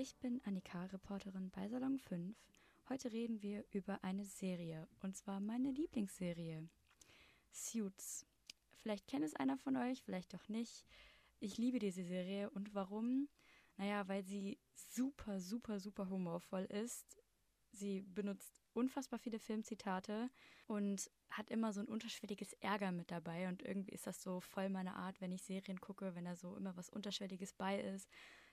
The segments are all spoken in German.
Ich bin Annika, Reporterin bei Salon 5. Heute reden wir über eine Serie, und zwar meine Lieblingsserie, Suits. Vielleicht kennt es einer von euch, vielleicht doch nicht. Ich liebe diese Serie und warum? Naja, weil sie super, super, super humorvoll ist. Sie benutzt unfassbar viele Filmzitate und hat immer so ein unterschwelliges Ärger mit dabei. Und irgendwie ist das so voll meine Art, wenn ich Serien gucke, wenn da so immer was Unterschwelliges bei ist,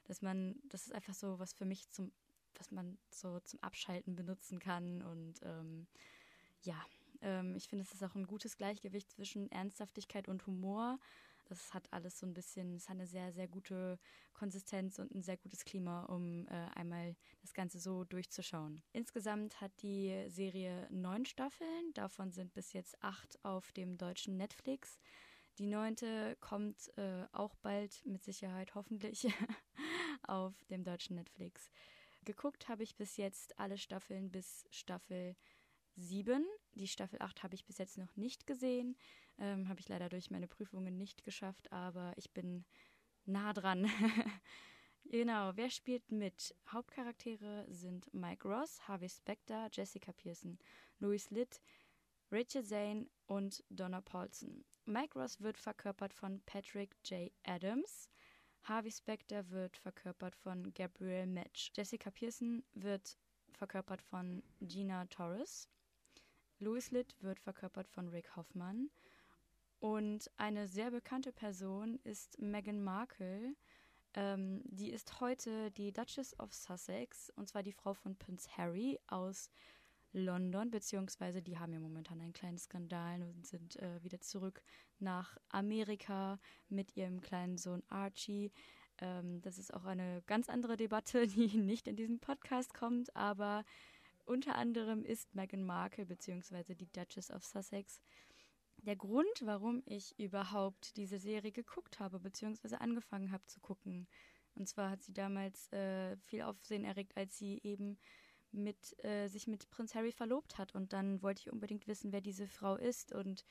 dass man, das ist einfach so was für mich zum, was man so zum Abschalten benutzen kann. Und ähm, ja, ähm, ich finde, es ist auch ein gutes Gleichgewicht zwischen Ernsthaftigkeit und Humor. Das hat alles so ein bisschen, es hat eine sehr, sehr gute Konsistenz und ein sehr gutes Klima, um äh, einmal das Ganze so durchzuschauen. Insgesamt hat die Serie neun Staffeln, davon sind bis jetzt acht auf dem deutschen Netflix. Die neunte kommt äh, auch bald mit Sicherheit hoffentlich auf dem deutschen Netflix. Geguckt habe ich bis jetzt alle Staffeln bis Staffel 7. Die Staffel 8 habe ich bis jetzt noch nicht gesehen. Ähm, habe ich leider durch meine Prüfungen nicht geschafft, aber ich bin nah dran. genau, wer spielt mit? Hauptcharaktere sind Mike Ross, Harvey Specter, Jessica Pearson, Louis Litt, Rachel Zane und Donna Paulson. Mike Ross wird verkörpert von Patrick J. Adams. Harvey Specter wird verkörpert von Gabriel Match. Jessica Pearson wird verkörpert von Gina Torres. Louis Litt wird verkörpert von Rick Hoffman. Und eine sehr bekannte Person ist Meghan Markle. Ähm, die ist heute die Duchess of Sussex, und zwar die Frau von Prince Harry aus London, beziehungsweise die haben ja momentan einen kleinen Skandal und sind äh, wieder zurück nach Amerika mit ihrem kleinen Sohn Archie. Ähm, das ist auch eine ganz andere Debatte, die nicht in diesen Podcast kommt, aber unter anderem ist Meghan Markle beziehungsweise die Duchess of Sussex der Grund, warum ich überhaupt diese Serie geguckt habe, beziehungsweise angefangen habe zu gucken. Und zwar hat sie damals äh, viel Aufsehen erregt, als sie eben mit, äh, sich mit Prinz Harry verlobt hat. Und dann wollte ich unbedingt wissen, wer diese Frau ist und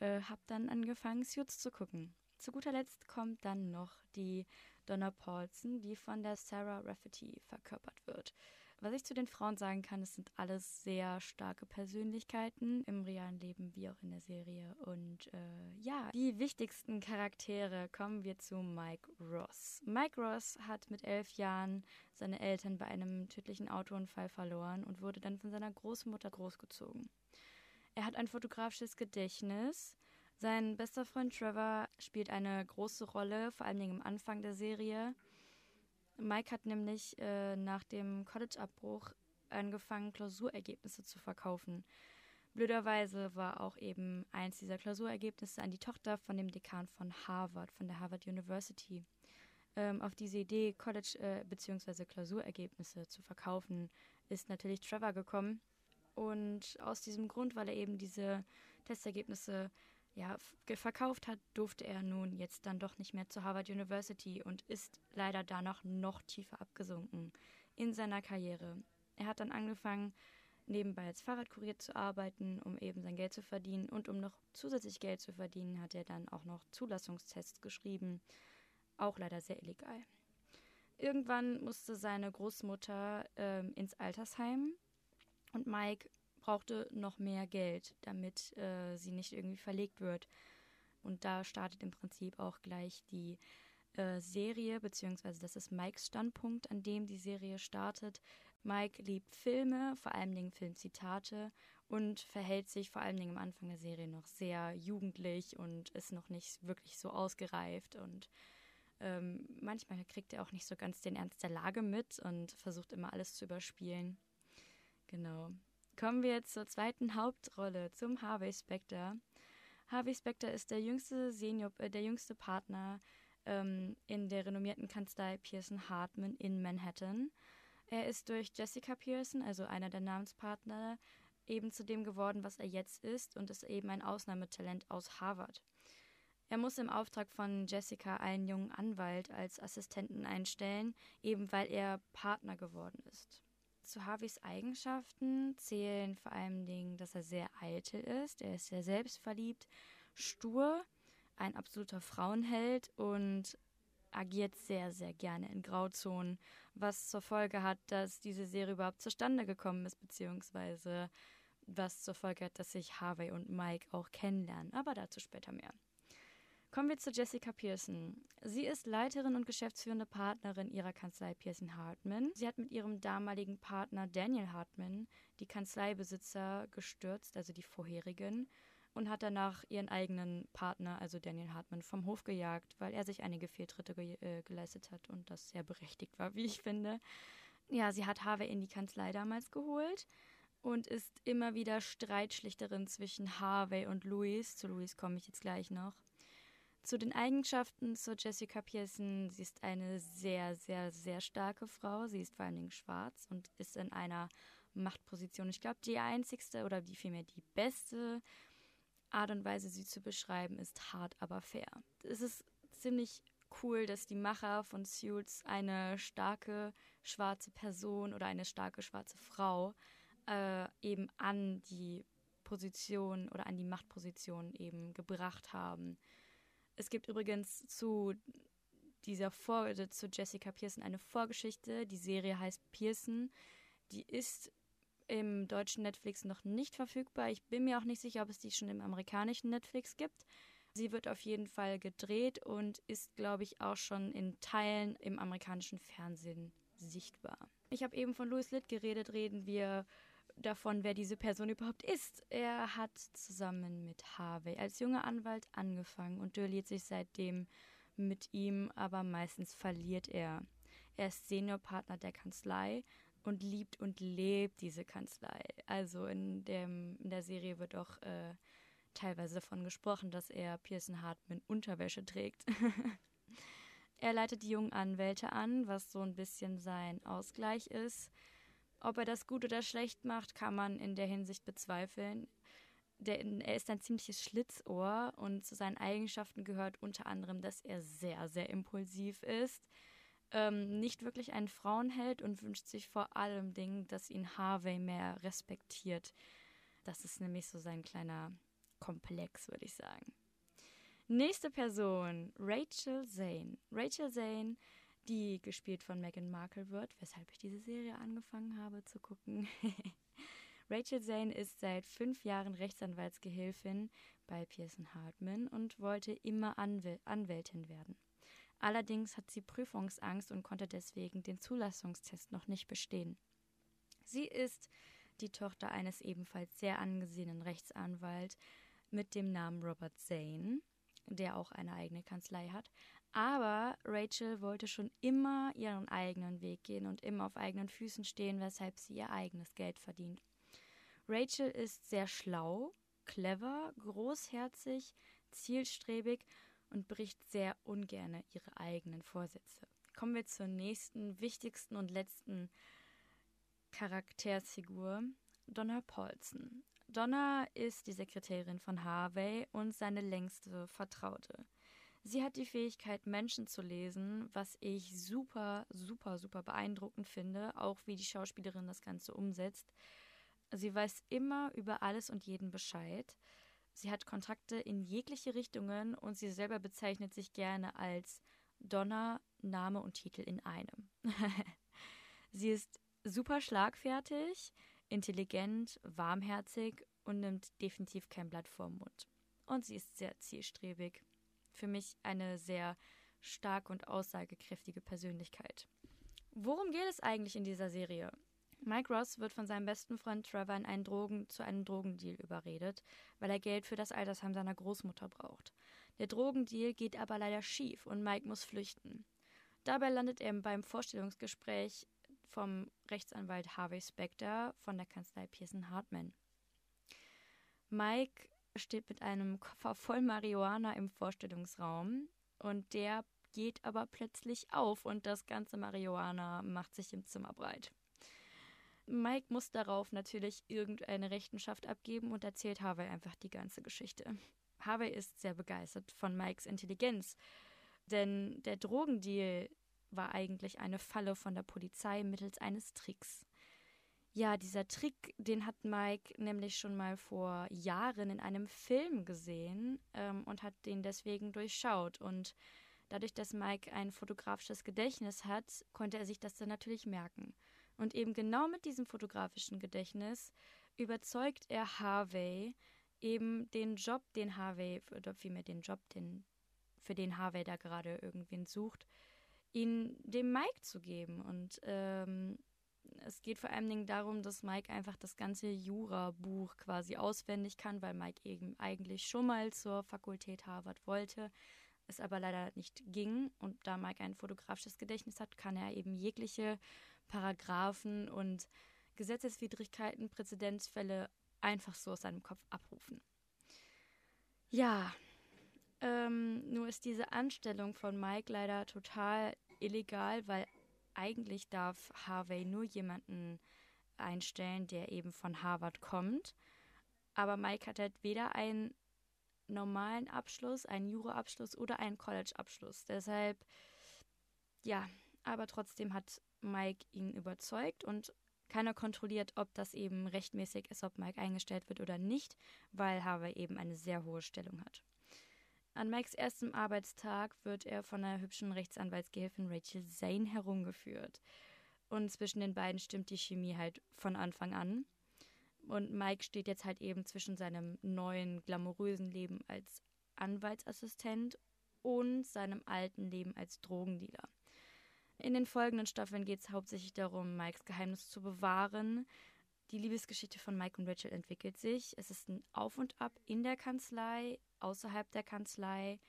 äh, habe dann angefangen, Suits zu gucken. Zu guter Letzt kommt dann noch die Donna Paulson, die von der Sarah Rafferty verkörpert wird. Was ich zu den Frauen sagen kann, es sind alles sehr starke Persönlichkeiten im realen Leben wie auch in der Serie. Und äh, ja, die wichtigsten Charaktere kommen wir zu Mike Ross. Mike Ross hat mit elf Jahren seine Eltern bei einem tödlichen Autounfall verloren und wurde dann von seiner Großmutter großgezogen. Er hat ein fotografisches Gedächtnis. Sein bester Freund Trevor spielt eine große Rolle, vor allen Dingen am Anfang der Serie. Mike hat nämlich äh, nach dem College-Abbruch angefangen, Klausurergebnisse zu verkaufen. Blöderweise war auch eben eins dieser Klausurergebnisse an die Tochter von dem Dekan von Harvard, von der Harvard University. Ähm, auf diese Idee, College- äh, bzw. Klausurergebnisse zu verkaufen, ist natürlich Trevor gekommen. Und aus diesem Grund, weil er eben diese Testergebnisse ja, verkauft hat, durfte er nun jetzt dann doch nicht mehr zur Harvard University und ist leider danach noch tiefer abgesunken in seiner Karriere. Er hat dann angefangen, nebenbei als Fahrradkurier zu arbeiten, um eben sein Geld zu verdienen und um noch zusätzlich Geld zu verdienen, hat er dann auch noch Zulassungstests geschrieben, auch leider sehr illegal. Irgendwann musste seine Großmutter ähm, ins Altersheim und Mike brauchte noch mehr Geld, damit äh, sie nicht irgendwie verlegt wird. Und da startet im Prinzip auch gleich die äh, Serie, beziehungsweise das ist Mikes Standpunkt, an dem die Serie startet. Mike liebt Filme, vor allen Dingen Filmzitate und verhält sich vor allen Dingen am Anfang der Serie noch sehr jugendlich und ist noch nicht wirklich so ausgereift und ähm, manchmal kriegt er auch nicht so ganz den Ernst der Lage mit und versucht immer alles zu überspielen. Genau. Kommen wir zur zweiten Hauptrolle, zum Harvey Specter. Harvey Specter ist der jüngste Senior, äh, der jüngste Partner ähm, in der renommierten Kanzlei Pearson Hartman in Manhattan. Er ist durch Jessica Pearson, also einer der Namenspartner, eben zu dem geworden, was er jetzt ist und ist eben ein Ausnahmetalent aus Harvard. Er muss im Auftrag von Jessica einen jungen Anwalt als Assistenten einstellen, eben weil er Partner geworden ist. Zu Harveys Eigenschaften zählen vor allem Dingen, dass er sehr eitel ist, er ist sehr selbstverliebt, stur, ein absoluter Frauenheld und agiert sehr, sehr gerne in Grauzonen, was zur Folge hat, dass diese Serie überhaupt zustande gekommen ist, beziehungsweise was zur Folge hat, dass sich Harvey und Mike auch kennenlernen. Aber dazu später mehr. Kommen wir zu Jessica Pearson. Sie ist Leiterin und geschäftsführende Partnerin ihrer Kanzlei Pearson Hartman. Sie hat mit ihrem damaligen Partner Daniel Hartman die Kanzleibesitzer gestürzt, also die vorherigen, und hat danach ihren eigenen Partner, also Daniel Hartman, vom Hof gejagt, weil er sich einige Fehltritte ge äh, geleistet hat und das sehr berechtigt war, wie ich finde. Ja, sie hat Harvey in die Kanzlei damals geholt und ist immer wieder Streitschlichterin zwischen Harvey und Louis. Zu Louis komme ich jetzt gleich noch. Zu den Eigenschaften zu Jessica Pearson. Sie ist eine sehr, sehr, sehr starke Frau. Sie ist vor allen Dingen schwarz und ist in einer Machtposition. Ich glaube, die einzigste oder die vielmehr die beste Art und Weise, sie zu beschreiben, ist hart, aber fair. Es ist ziemlich cool, dass die Macher von Suits eine starke schwarze Person oder eine starke schwarze Frau äh, eben an die Position oder an die Machtposition eben gebracht haben. Es gibt übrigens zu dieser Vor zu Jessica Pearson eine Vorgeschichte. Die Serie heißt Pearson. Die ist im deutschen Netflix noch nicht verfügbar. Ich bin mir auch nicht sicher, ob es die schon im amerikanischen Netflix gibt. Sie wird auf jeden Fall gedreht und ist, glaube ich, auch schon in Teilen im amerikanischen Fernsehen sichtbar. Ich habe eben von Louis Litt geredet, reden wir davon, wer diese Person überhaupt ist. Er hat zusammen mit Harvey als junger Anwalt angefangen und duelliert sich seitdem mit ihm, aber meistens verliert er. Er ist Seniorpartner der Kanzlei und liebt und lebt diese Kanzlei. Also in, dem, in der Serie wird auch äh, teilweise davon gesprochen, dass er Pearson Hartman Unterwäsche trägt. er leitet die jungen Anwälte an, was so ein bisschen sein Ausgleich ist. Ob er das gut oder schlecht macht, kann man in der Hinsicht bezweifeln. Der, er ist ein ziemliches Schlitzohr und zu seinen Eigenschaften gehört unter anderem, dass er sehr, sehr impulsiv ist ähm, nicht wirklich einen Frauenheld und wünscht sich vor allem Dingen, dass ihn Harvey mehr respektiert. Das ist nämlich so sein kleiner Komplex, würde ich sagen. Nächste Person, Rachel Zane. Rachel Zane, die gespielt von Meghan Markle wird, weshalb ich diese Serie angefangen habe zu gucken. Rachel Zane ist seit fünf Jahren Rechtsanwaltsgehilfin bei Pearson Hartman und wollte immer Anwäl Anwältin werden. Allerdings hat sie Prüfungsangst und konnte deswegen den Zulassungstest noch nicht bestehen. Sie ist die Tochter eines ebenfalls sehr angesehenen Rechtsanwalts mit dem Namen Robert Zane, der auch eine eigene Kanzlei hat. Aber Rachel wollte schon immer ihren eigenen Weg gehen und immer auf eigenen Füßen stehen, weshalb sie ihr eigenes Geld verdient. Rachel ist sehr schlau, clever, großherzig, zielstrebig und bricht sehr ungern ihre eigenen Vorsätze. Kommen wir zur nächsten, wichtigsten und letzten Charaktersfigur, Donna Paulson. Donna ist die Sekretärin von Harvey und seine längste Vertraute. Sie hat die Fähigkeit, Menschen zu lesen, was ich super, super, super beeindruckend finde, auch wie die Schauspielerin das Ganze umsetzt. Sie weiß immer über alles und jeden Bescheid. Sie hat Kontakte in jegliche Richtungen und sie selber bezeichnet sich gerne als Donna, Name und Titel in einem. sie ist super schlagfertig, intelligent, warmherzig und nimmt definitiv kein Blatt vorm Mund. Und sie ist sehr zielstrebig. Für mich eine sehr starke und aussagekräftige Persönlichkeit. Worum geht es eigentlich in dieser Serie? Mike Ross wird von seinem besten Freund Trevor in einen Drogen, zu einem Drogendeal überredet, weil er Geld für das Altersheim seiner Großmutter braucht. Der Drogendeal geht aber leider schief und Mike muss flüchten. Dabei landet er beim Vorstellungsgespräch vom Rechtsanwalt Harvey Specter von der Kanzlei Pearson Hartman. Mike steht mit einem Koffer voll Marihuana im Vorstellungsraum und der geht aber plötzlich auf und das ganze Marihuana macht sich im Zimmer breit. Mike muss darauf natürlich irgendeine Rechenschaft abgeben und erzählt Harvey einfach die ganze Geschichte. Harvey ist sehr begeistert von Mikes Intelligenz, denn der Drogendeal war eigentlich eine Falle von der Polizei mittels eines Tricks. Ja, dieser Trick, den hat Mike nämlich schon mal vor Jahren in einem Film gesehen ähm, und hat den deswegen durchschaut. Und dadurch, dass Mike ein fotografisches Gedächtnis hat, konnte er sich das dann natürlich merken. Und eben genau mit diesem fotografischen Gedächtnis überzeugt er Harvey, eben den Job, den Harvey, oder vielmehr den Job, den, für den Harvey da gerade irgendwen sucht, ihn dem Mike zu geben. Und ähm, es geht vor allen Dingen darum, dass Mike einfach das ganze Jura-Buch quasi auswendig kann, weil Mike eben eigentlich schon mal zur Fakultät Harvard wollte, es aber leider nicht ging. Und da Mike ein fotografisches Gedächtnis hat, kann er eben jegliche Paragraphen und Gesetzeswidrigkeiten, Präzedenzfälle einfach so aus seinem Kopf abrufen. Ja, ähm, nur ist diese Anstellung von Mike leider total illegal, weil eigentlich darf Harvey nur jemanden einstellen, der eben von Harvard kommt. Aber Mike hat halt weder einen normalen Abschluss, einen Jura-Abschluss oder einen College-Abschluss. Deshalb, ja, aber trotzdem hat Mike ihn überzeugt und keiner kontrolliert, ob das eben rechtmäßig ist, ob Mike eingestellt wird oder nicht, weil Harvey eben eine sehr hohe Stellung hat. An Mikes erstem Arbeitstag wird er von einer hübschen Rechtsanwaltsgehilfin Rachel Zane herumgeführt. Und zwischen den beiden stimmt die Chemie halt von Anfang an. Und Mike steht jetzt halt eben zwischen seinem neuen, glamourösen Leben als Anwaltsassistent und seinem alten Leben als Drogendealer. In den folgenden Staffeln geht es hauptsächlich darum, Mikes Geheimnis zu bewahren. Die Liebesgeschichte von Mike und Rachel entwickelt sich. Es ist ein Auf und Ab in der Kanzlei, außerhalb der Kanzlei.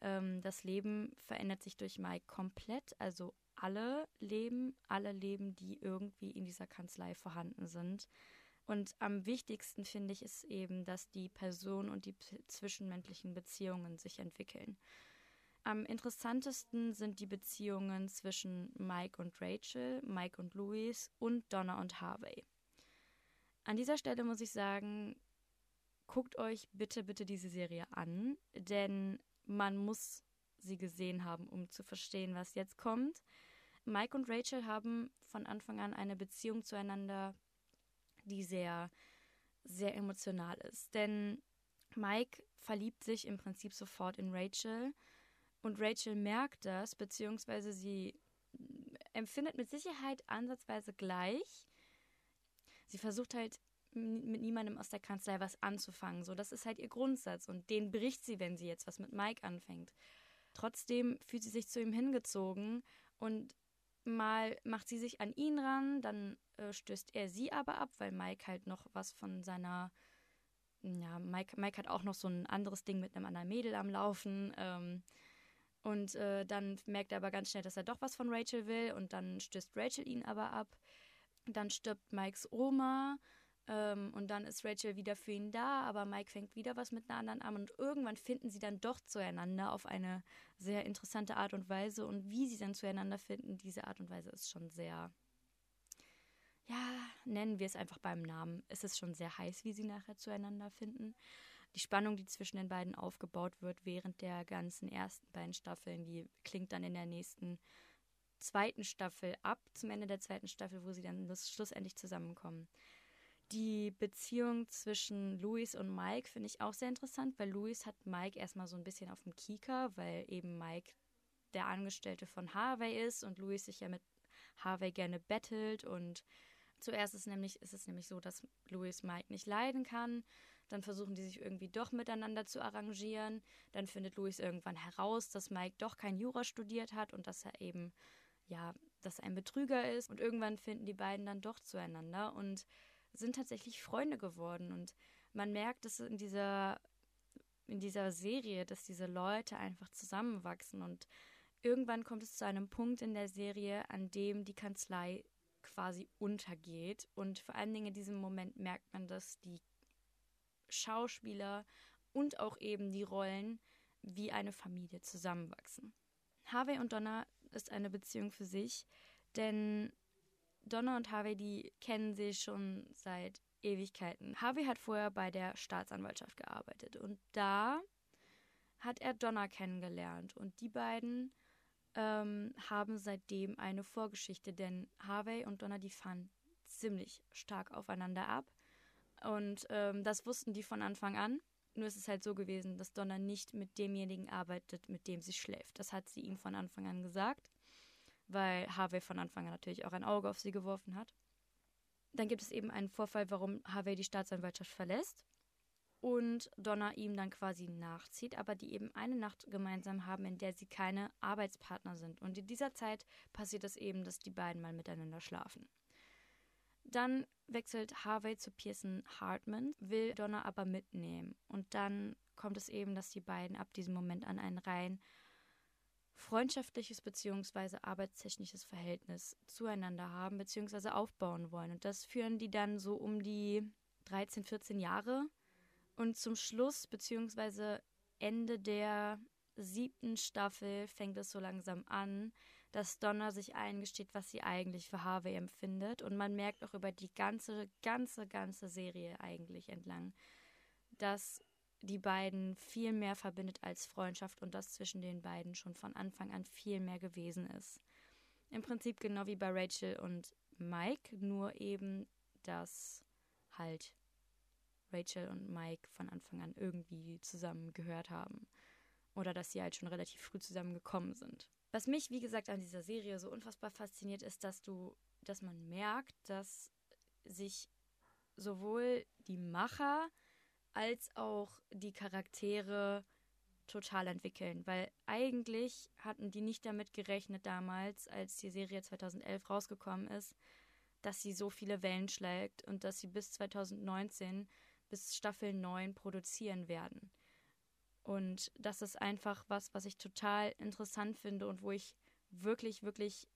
Ähm, das Leben verändert sich durch Mike komplett. Also alle Leben, alle Leben, die irgendwie in dieser Kanzlei vorhanden sind. Und am wichtigsten finde ich es eben, dass die Person und die zwischenmenschlichen Beziehungen sich entwickeln. Am interessantesten sind die Beziehungen zwischen Mike und Rachel, Mike und Louis und Donna und Harvey. An dieser Stelle muss ich sagen, guckt euch bitte, bitte diese Serie an, denn man muss sie gesehen haben, um zu verstehen, was jetzt kommt. Mike und Rachel haben von Anfang an eine Beziehung zueinander, die sehr, sehr emotional ist. Denn Mike verliebt sich im Prinzip sofort in Rachel und Rachel merkt das, beziehungsweise sie empfindet mit Sicherheit ansatzweise gleich. Sie versucht halt mit niemandem aus der Kanzlei was anzufangen. So, das ist halt ihr Grundsatz und den bricht sie, wenn sie jetzt was mit Mike anfängt. Trotzdem fühlt sie sich zu ihm hingezogen und mal macht sie sich an ihn ran, dann äh, stößt er sie aber ab, weil Mike halt noch was von seiner ja, Mike, Mike hat auch noch so ein anderes Ding mit einem anderen Mädel am Laufen. Ähm, und äh, dann merkt er aber ganz schnell, dass er doch was von Rachel will und dann stößt Rachel ihn aber ab. Dann stirbt Mikes Oma ähm, und dann ist Rachel wieder für ihn da, aber Mike fängt wieder was mit einer anderen an und irgendwann finden sie dann doch zueinander auf eine sehr interessante Art und Weise und wie sie dann zueinander finden, diese Art und Weise ist schon sehr, ja, nennen wir es einfach beim Namen. Es ist schon sehr heiß, wie sie nachher zueinander finden die Spannung, die zwischen den beiden aufgebaut wird während der ganzen ersten beiden Staffeln, die klingt dann in der nächsten zweiten Staffel ab, zum Ende der zweiten Staffel, wo sie dann schlussendlich zusammenkommen. Die Beziehung zwischen Louis und Mike finde ich auch sehr interessant, weil Louis hat Mike erstmal so ein bisschen auf dem Kieker, weil eben Mike der Angestellte von Harvey ist und Louis sich ja mit Harvey gerne bettelt und zuerst ist, nämlich, ist es nämlich so, dass Louis Mike nicht leiden kann dann versuchen die sich irgendwie doch miteinander zu arrangieren. Dann findet Louis irgendwann heraus, dass Mike doch kein Jura studiert hat und dass er eben, ja, dass er ein Betrüger ist. Und irgendwann finden die beiden dann doch zueinander und sind tatsächlich Freunde geworden. Und man merkt dass in dieser, in dieser Serie, dass diese Leute einfach zusammenwachsen und irgendwann kommt es zu einem Punkt in der Serie, an dem die Kanzlei quasi untergeht. Und vor allen Dingen in diesem Moment merkt man, dass die Schauspieler und auch eben die Rollen wie eine Familie zusammenwachsen. Harvey und Donna ist eine Beziehung für sich, denn Donna und Harvey, die kennen sich schon seit Ewigkeiten. Harvey hat vorher bei der Staatsanwaltschaft gearbeitet und da hat er Donna kennengelernt und die beiden ähm, haben seitdem eine Vorgeschichte, denn Harvey und Donna, die fahren ziemlich stark aufeinander ab und ähm, das wussten die von Anfang an. Nur ist es halt so gewesen, dass Donna nicht mit demjenigen arbeitet, mit dem sie schläft. Das hat sie ihm von Anfang an gesagt, weil Harvey von Anfang an natürlich auch ein Auge auf sie geworfen hat. Dann gibt es eben einen Vorfall, warum Harvey die Staatsanwaltschaft verlässt und Donna ihm dann quasi nachzieht, aber die eben eine Nacht gemeinsam haben, in der sie keine Arbeitspartner sind. Und in dieser Zeit passiert es eben, dass die beiden mal miteinander schlafen. Dann wechselt Harvey zu Pearson Hartman, will Donna aber mitnehmen. Und dann kommt es eben, dass die beiden ab diesem Moment an ein rein freundschaftliches bzw. arbeitstechnisches Verhältnis zueinander haben bzw. aufbauen wollen. Und das führen die dann so um die 13, 14 Jahre und zum Schluss, beziehungsweise Ende der siebten Staffel, fängt es so langsam an, dass Donna sich eingesteht, was sie eigentlich für Harvey empfindet. Und man merkt auch über die ganze, ganze, ganze Serie eigentlich entlang, dass die beiden viel mehr verbindet als Freundschaft und das zwischen den beiden schon von Anfang an viel mehr gewesen ist. Im Prinzip genau wie bei Rachel und Mike, nur eben, dass halt Rachel und Mike von Anfang an irgendwie zusammen gehört haben. Oder dass sie halt schon relativ früh zusammengekommen sind. Was mich, wie gesagt, an dieser Serie so unfassbar fasziniert, ist, dass du, dass man merkt, dass sich sowohl die Macher als auch die Charaktere total entwickeln, weil eigentlich hatten die nicht damit gerechnet damals, als die Serie 2011 rausgekommen ist, dass sie so viele Wellen schlägt und dass sie bis 2019 bis Staffel 9 produzieren werden. Und das ist einfach was, was ich total interessant finde und wo ich wirklich, wirklich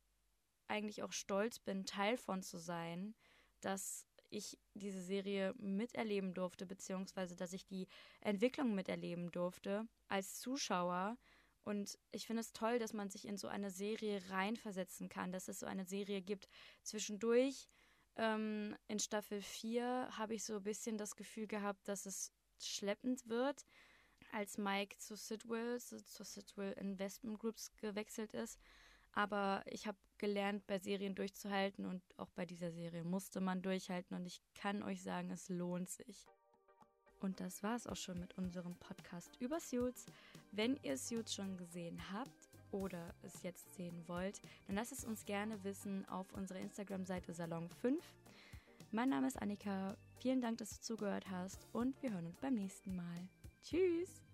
eigentlich auch stolz bin, Teil von zu sein, dass ich diese Serie miterleben durfte, beziehungsweise dass ich die Entwicklung miterleben durfte als Zuschauer. Und ich finde es toll, dass man sich in so eine Serie reinversetzen kann, dass es so eine Serie gibt. Zwischendurch ähm, in Staffel 4 habe ich so ein bisschen das Gefühl gehabt, dass es schleppend wird, als Mike zu Sidwell, zu Sidwell Investment Groups gewechselt ist. Aber ich habe gelernt, bei Serien durchzuhalten und auch bei dieser Serie musste man durchhalten und ich kann euch sagen, es lohnt sich. Und das war es auch schon mit unserem Podcast über Suits. Wenn ihr Suits schon gesehen habt, oder es jetzt sehen wollt, dann lasst es uns gerne wissen auf unserer Instagram-Seite Salon5. Mein Name ist Annika, vielen Dank, dass du zugehört hast und wir hören uns beim nächsten Mal. Tschüss!